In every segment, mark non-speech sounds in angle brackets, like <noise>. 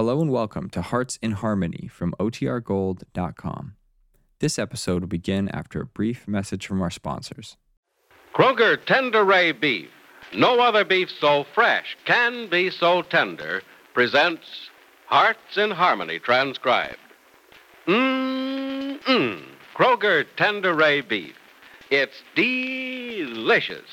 Hello and welcome to Hearts in Harmony from OTRGold.com. This episode will begin after a brief message from our sponsors. Kroger Tenderay Beef. No other beef so fresh can be so tender. Presents Hearts in Harmony transcribed. Mmm. Kroger Tenderay Beef. It's delicious.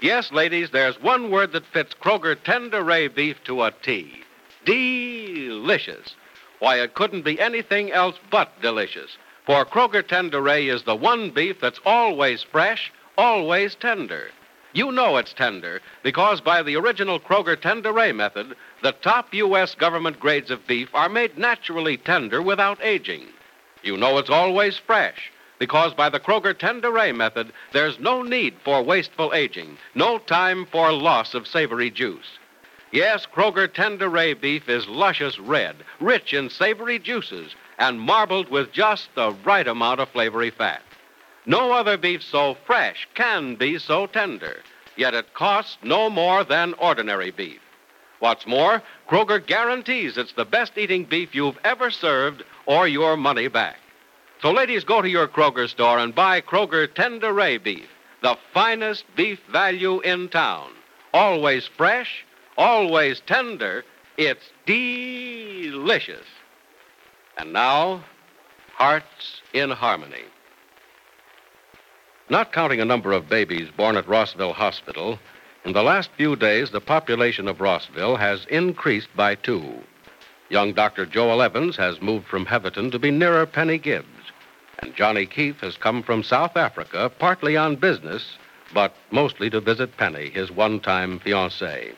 Yes, ladies, there's one word that fits Kroger Tenderay Beef to a T. Delicious. Why, it couldn't be anything else but delicious. For Kroger Tenderay is the one beef that's always fresh, always tender. You know it's tender because by the original Kroger Tenderay method, the top U.S. government grades of beef are made naturally tender without aging. You know it's always fresh because by the Kroger Tenderay method, there's no need for wasteful aging, no time for loss of savory juice. Yes, Kroger Tenderay beef is luscious red, rich in savory juices, and marbled with just the right amount of flavory fat. No other beef so fresh can be so tender, yet it costs no more than ordinary beef. What's more, Kroger guarantees it's the best eating beef you've ever served or your money back. So, ladies, go to your Kroger store and buy Kroger Tenderay beef, the finest beef value in town. Always fresh, always tender. It's delicious. And now, Hearts in Harmony. Not counting a number of babies born at Rossville Hospital, in the last few days the population of Rossville has increased by two. Young Dr. Joel Evans has moved from Heatherton to be nearer Penny Gibbs, and Johnny Keefe has come from South Africa partly on business, but mostly to visit Penny, his one time fiancée.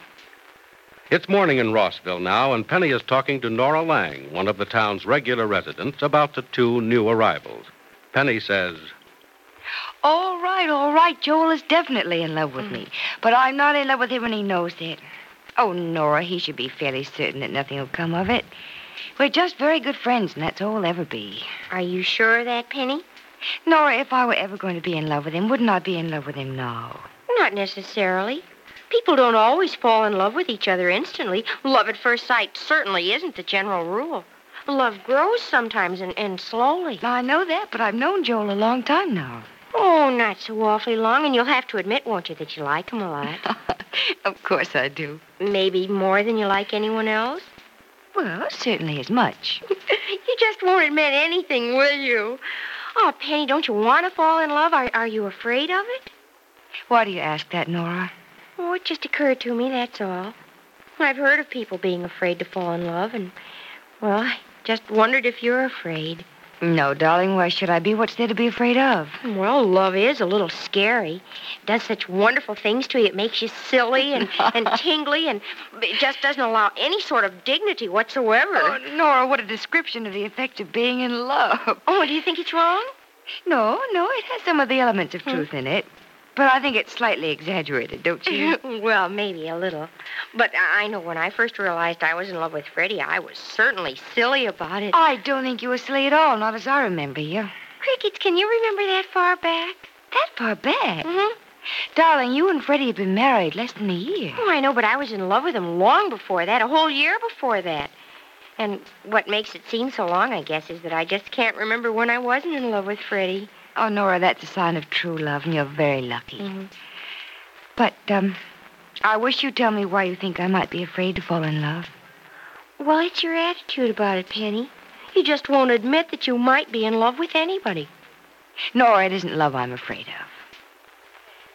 It's morning in Rossville now, and Penny is talking to Nora Lang, one of the town's regular residents, about the two new arrivals. Penny says, All right, all right. Joel is definitely in love with me. But I'm not in love with him and he knows it. Oh, Nora, he should be fairly certain that nothing will come of it. We're just very good friends, and that's all we'll ever be. Are you sure of that, Penny? Nora, if I were ever going to be in love with him, wouldn't I be in love with him now? Not necessarily. People don't always fall in love with each other instantly. Love at first sight certainly isn't the general rule. Love grows sometimes and, and slowly. I know that, but I've known Joel a long time now. Oh, not so awfully long, and you'll have to admit, won't you, that you like him a lot? <laughs> of course I do. Maybe more than you like anyone else? Well, certainly as much. <laughs> you just won't admit anything, will you? Oh, Penny, don't you want to fall in love? Are, are you afraid of it? Why do you ask that, Nora? Oh, it just occurred to me, that's all. I've heard of people being afraid to fall in love, and, well, I just wondered if you're afraid. No, darling, why should I be? What's there to be afraid of? Well, love is a little scary. It does such wonderful things to you. It makes you silly and, and <laughs> tingly, and it just doesn't allow any sort of dignity whatsoever. Oh, Nora, what a description of the effect of being in love. Oh, do you think it's wrong? No, no, it has some of the elements of truth hmm. in it. But I think it's slightly exaggerated, don't you? <laughs> well, maybe a little. But I know when I first realized I was in love with Freddie, I was certainly silly about it. I don't think you were silly at all, not as I remember you. Crickets, can you remember that far back? That far back? Mm-hmm. Darling, you and Freddie have been married less than a year. Oh, I know, but I was in love with him long before that, a whole year before that. And what makes it seem so long, I guess, is that I just can't remember when I wasn't in love with Freddie. Oh, Nora, that's a sign of true love, and you're very lucky. Mhm. But, um, I wish you'd tell me why you think I might be afraid to fall in love. Well, it's your attitude about it, Penny. You just won't admit that you might be in love with anybody. Nora, it isn't love I'm afraid of.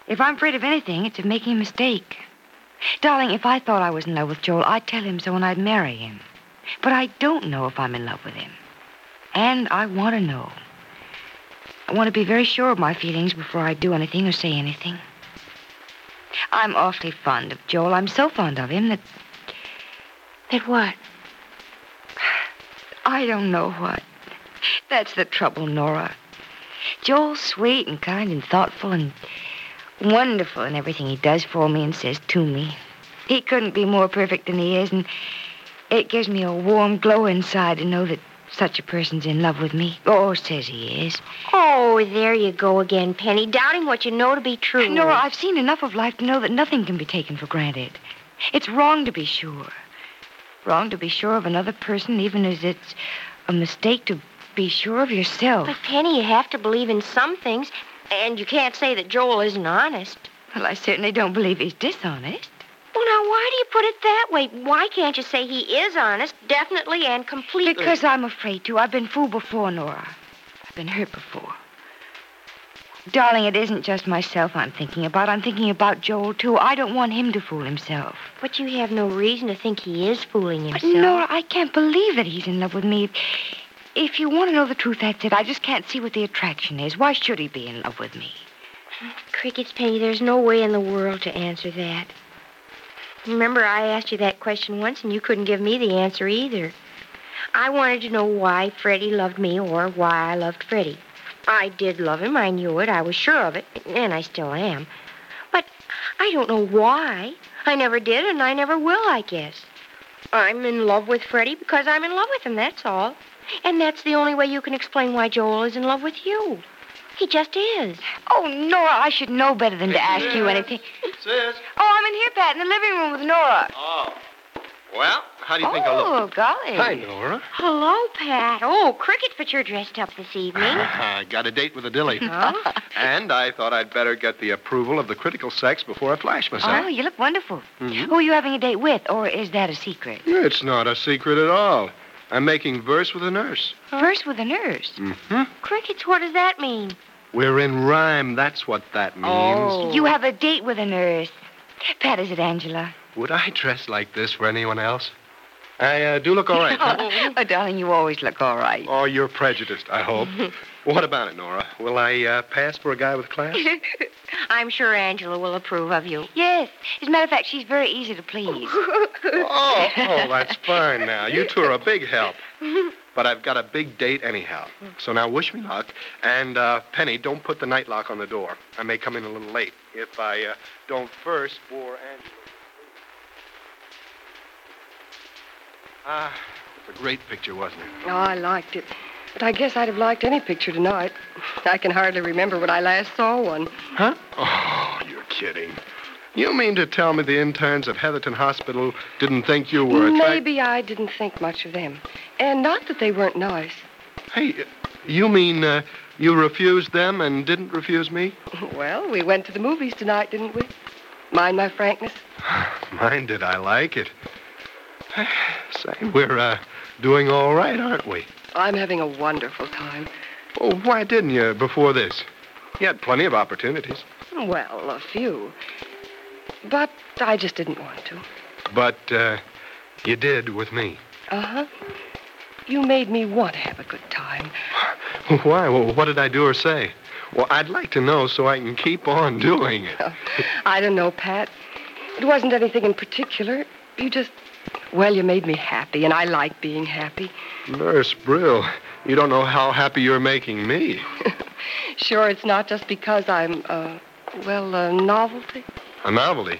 If I'm afraid of anything, it's of making a mistake. Darling, if I thought I was in love with Joel, I'd tell him so and I'd marry him. But I don't know if I'm in love with him. And I want to know. I want to be very sure of my feelings before I do anything or say anything. I'm awfully fond of Joel. I'm so fond of him that That what? <sighs> I don't know what. That's the trouble, Nora. Joel's sweet and kind and thoughtful and wonderful in everything he does for me and says to me. He couldn't be more perfect than he is, and it gives me a warm glow inside to know that such a person's in love with me. Or says he is. Oh, there you go again, Penny, doubting what you know to be true. Nora, I've seen enough of life to know that nothing can be taken for granted. It's wrong to be sure. wrong to be sure of another person, even as it's a mistake to be sure of yourself. But, Penny, you have to believe in some things, and you can't say that Joel isn't honest. Well, I certainly don't believe he's dishonest. Well, now, why do you put it that way? Why can't you say he is honest, definitely and completely? Because I'm afraid to. I've been fooled before, Nora. I've been hurt before. Darling, it isn't just myself I'm thinking about. I'm thinking about Joel, too. I don't want him to fool himself. But you have no reason to think he is fooling But, himself. Nora, I can't believe that he's in love with me. If you want to know the truth, that's it. I just can't see what the attraction is. Why should he be in love with me? Crickets, Penny, there's no way in the world to answer that. Remember, I asked you that question once, and you couldn't give me the answer either. I wanted to know why Freddie loved me or why I loved Freddie. I did love him. I knew it. I was sure of it, and I still am. But I don't know why. I never did, and I never will, I guess. I'm in love with Freddie because I'm in love with him, that's all. And that's the only way you can explain why Joel is in love with you. He just is. Oh, Nora, I should know better than to ask you anything. Sis. Oh, I'm in here, Pat, in the living room with Nora. Oh. Well, how do you think I look? oh, golly. Hi, Nora. Hello, Pat. Oh, Cricket, but you're dressed up this evening. <laughs> I got a date with a dilly. Huh? <laughs> and I thought I'd better get the approval of the critical sex before I flash myself. Oh, you look wonderful. Mhm. Who are you having a date with, or is that a secret? It's not a secret at all. I'm making verse with a nurse. Verse with a nurse. Mm-hmm. Crickets, what does that mean? We're in rhyme. That's what that means. Oh. You have a date with a nurse. Pat, is it Angela? Would I dress like this for anyone else? I uh, do look all right. huh? <laughs> oh, darling, you always look all right. oh, you're prejudiced, I hope. <laughs> what about it, Nora? Will I uh, pass for a guy with class? <laughs> I'm sure Angela will approve of you. Yes. As a matter of fact, she's very easy to please. Oh, oh, that's fine now. You two are a big help. But I've got a big date anyhow. So now wish me luck. And, uh, Penny, don't put the night lock on the door. I may come in a little late if I uh, don't first bore Angela. Ah, it's a great picture, wasn't it? Oh, I liked it. But I guess I'd have liked any picture tonight. I can hardly remember when I last saw one. Huh? Oh, you're kidding. You mean to tell me the interns at Heatherton Hospital didn't think you were attractive? Maybe I didn't think much of them. And not that they weren't nice. Hey, you mean uh, you refused them and didn't refuse me? <laughs> Well, we went to the movies tonight, didn't we? Mind my frankness? <sighs> Mind did I like it. <sighs> Say, we're uh, doing all right, aren't we? I'm having a wonderful time. Oh, why didn't you before this? You had plenty of opportunities. Well, a few. But I just didn't want to. But uh, you did with me. Uh huh. You made me want to have a good time. <laughs> Why? Well, what did I do or say? Well, I'd like to know so I can keep on doing it. <laughs> I don't know, Pat. It wasn't anything in particular. You just, well, you made me happy, and I like being happy. Nurse Brill, you don't know how happy you're making me. <laughs> Sure, it's not just because I'm, uh, well, a novelty. A novelty.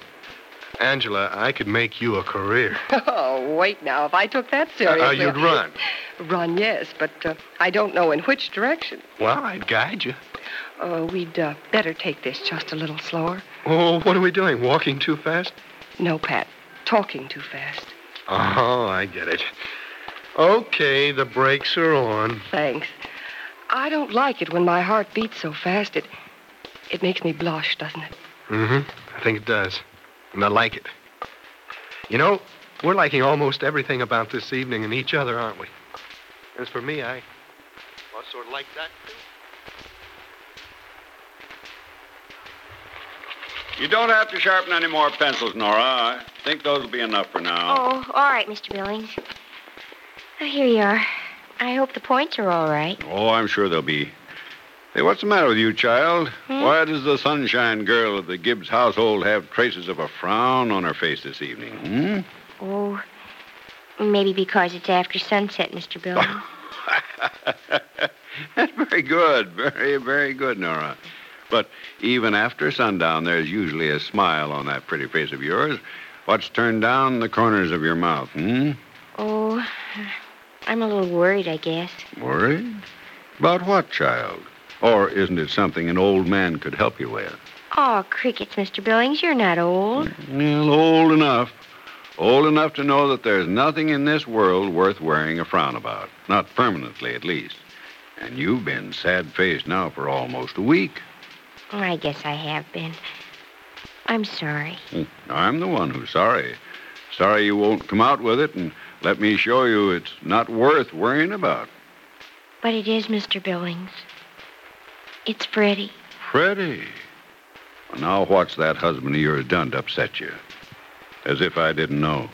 Angela, I could make you a career. <laughs> Oh, wait now. If I took that seriously. Uh, you'd run. Run, yes, but uh, I don't know in which direction. Well, I'd guide you. Uh, we'd uh, better take this just a little slower. Oh, what are we doing? Walking too fast? No, Pat. Talking too fast. Oh, I get it. Okay, the brakes are on. Thanks. I don't like it when my heart beats so fast. It, it makes me blush, doesn't it? Mm-hmm. I think it does. And I like it. You know, we're liking almost everything about this evening and each other, aren't we? As for me, I well, sort of like that, too. You don't have to sharpen any more pencils, Nora. I think those will be enough for now. Oh, all right, Mr. Billings. Oh, here you are. I hope the points are all right. Oh, I'm sure they'll be. Hey, what's the matter with you, child? Why does the sunshine girl of the Gibbs household have traces of a frown on her face this evening? Hmm? Oh, maybe because it's after sunset, Mr. Billings. <laughs> That's very good. Very, very good, Nora. But even after sundown, there's usually a smile on that pretty face of yours. What's turned down the corners of your mouth, hmm? oh, I'm a little worried, I guess. Worried? About what, child? Or isn't it something an old man could help you with? Oh, crickets, Mr. Billings, you're not old. Well, old enough. Old enough to know that there's nothing in this world worth wearing a frown about. Not permanently, at least. And you've been sad faced now for almost a week. I guess I have been. I'm sorry. Hmm, I'm the one who's sorry. Sorry you won't come out with it and let me show you it's not worth worrying about. But it is, Mr. Billings. It's Freddie. Freddie. Well, now what's that husband of yours done to upset you? As if I didn't know.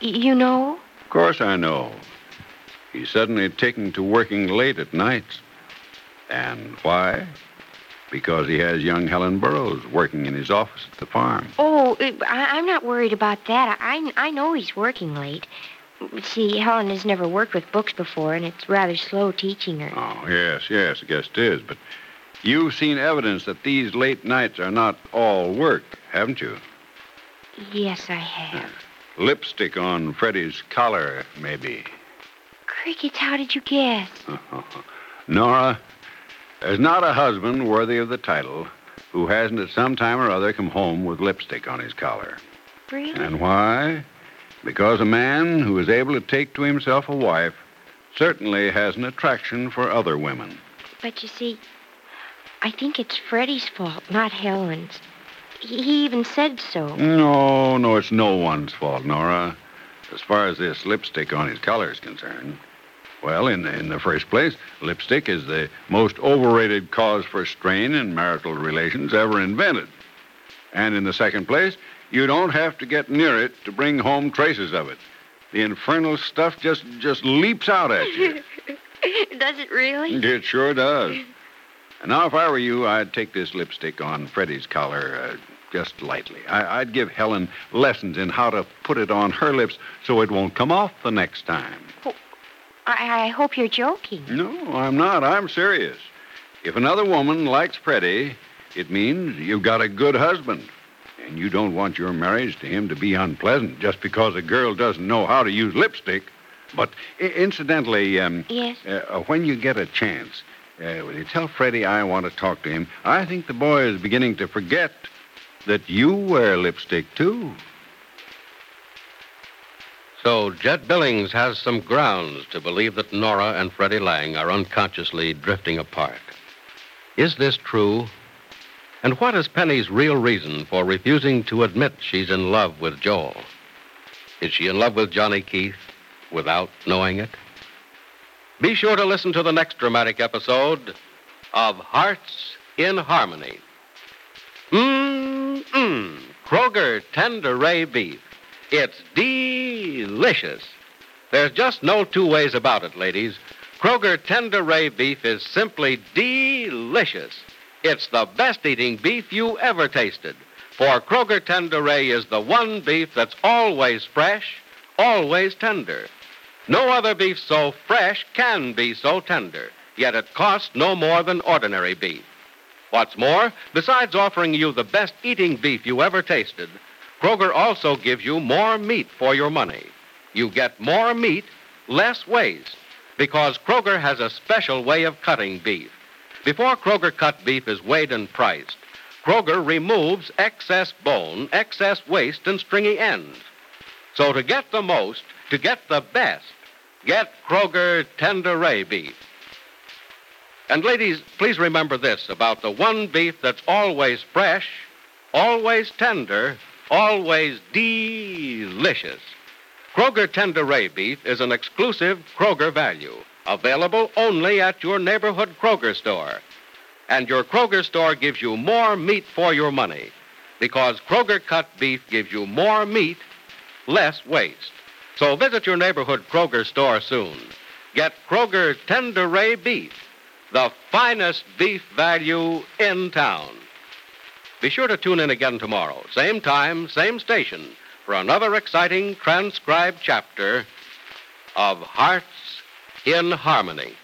You know? Of course I know. He's suddenly taken to working late at nights. And why? Because he has young Helen Burroughs working in his office at the farm. Oh, I, I'm not worried about that. I, I know he's working late. See, Helen has never worked with books before, and it's rather slow teaching her. Oh, yes, yes, I guess it is. But you've seen evidence that these late nights are not all work, haven't you? Yes, I have. Lipstick on Freddie's collar, maybe. Crickets, how did you guess? <laughs> Nora, there's not a husband worthy of the title who hasn't at some time or other come home with lipstick on his collar. Really? And why? Because a man who is able to take to himself a wife certainly has an attraction for other women. But you see, I think it's Freddie's fault, not Helen's. He, even said so. No, no, it's no one's fault, Nora. As far as this lipstick on his collar is concerned. Well, in the, in the first place, lipstick is the most overrated cause for strain in marital relations ever invented. And in the second place, you don't have to get near it to bring home traces of it. The infernal stuff just just leaps out at you. <laughs> Does it really? It sure does. And now, if I were you, I'd take this lipstick on Freddie's collar uh, just lightly. I, I'd give Helen lessons in how to put it on her lips so it won't come off the next time. I, I hope you're joking. No, I'm not. I'm serious. If another woman likes Freddie, it means you've got a good husband. And you don't want your marriage to him to be unpleasant just because a girl doesn't know how to use lipstick. But I- incidentally, um, Yes? uh, when you get a chance, uh, will you tell Freddie I want to talk to him? I think the boy is beginning to forget that you wear lipstick, too. So Jet Billings has some grounds to believe that Nora and Freddie Lang are unconsciously drifting apart. Is this true? And what is Penny's real reason for refusing to admit she's in love with Joel? Is she in love with Johnny Keith without knowing it? Be sure to listen to the next dramatic episode of Hearts in Harmony. Mmm, Kroger Tenderay Beef. It's delicious. There's just no two ways about it, ladies. Kroger Tenderay Beef is simply delicious. It's the best eating beef you ever tasted. For Kroger Tenderay is the one beef that's always fresh, always tender. No other beef so fresh can be so tender, yet it costs no more than ordinary beef. What's more, besides offering you the best eating beef you ever tasted, Kroger also gives you more meat for your money. You get more meat, less waste, because Kroger has a special way of cutting beef. Before Kroger cut beef is weighed and priced, Kroger removes excess bone, excess waste, and stringy ends. So to get the most, to get the best, get Kroger Tenderay beef. And ladies, please remember this about the one beef that's always fresh, always tender, always delicious. Kroger Tenderay beef is an exclusive Kroger value, available only at your neighborhood Kroger store. And your Kroger store gives you more meat for your money because Kroger cut beef gives you more meat, less waste. So visit your neighborhood Kroger store soon. Get Kroger Tenderay beef, the finest beef value in town. Be sure to tune in again tomorrow, same time, same station, for another exciting transcribed chapter of Hearts in Harmony.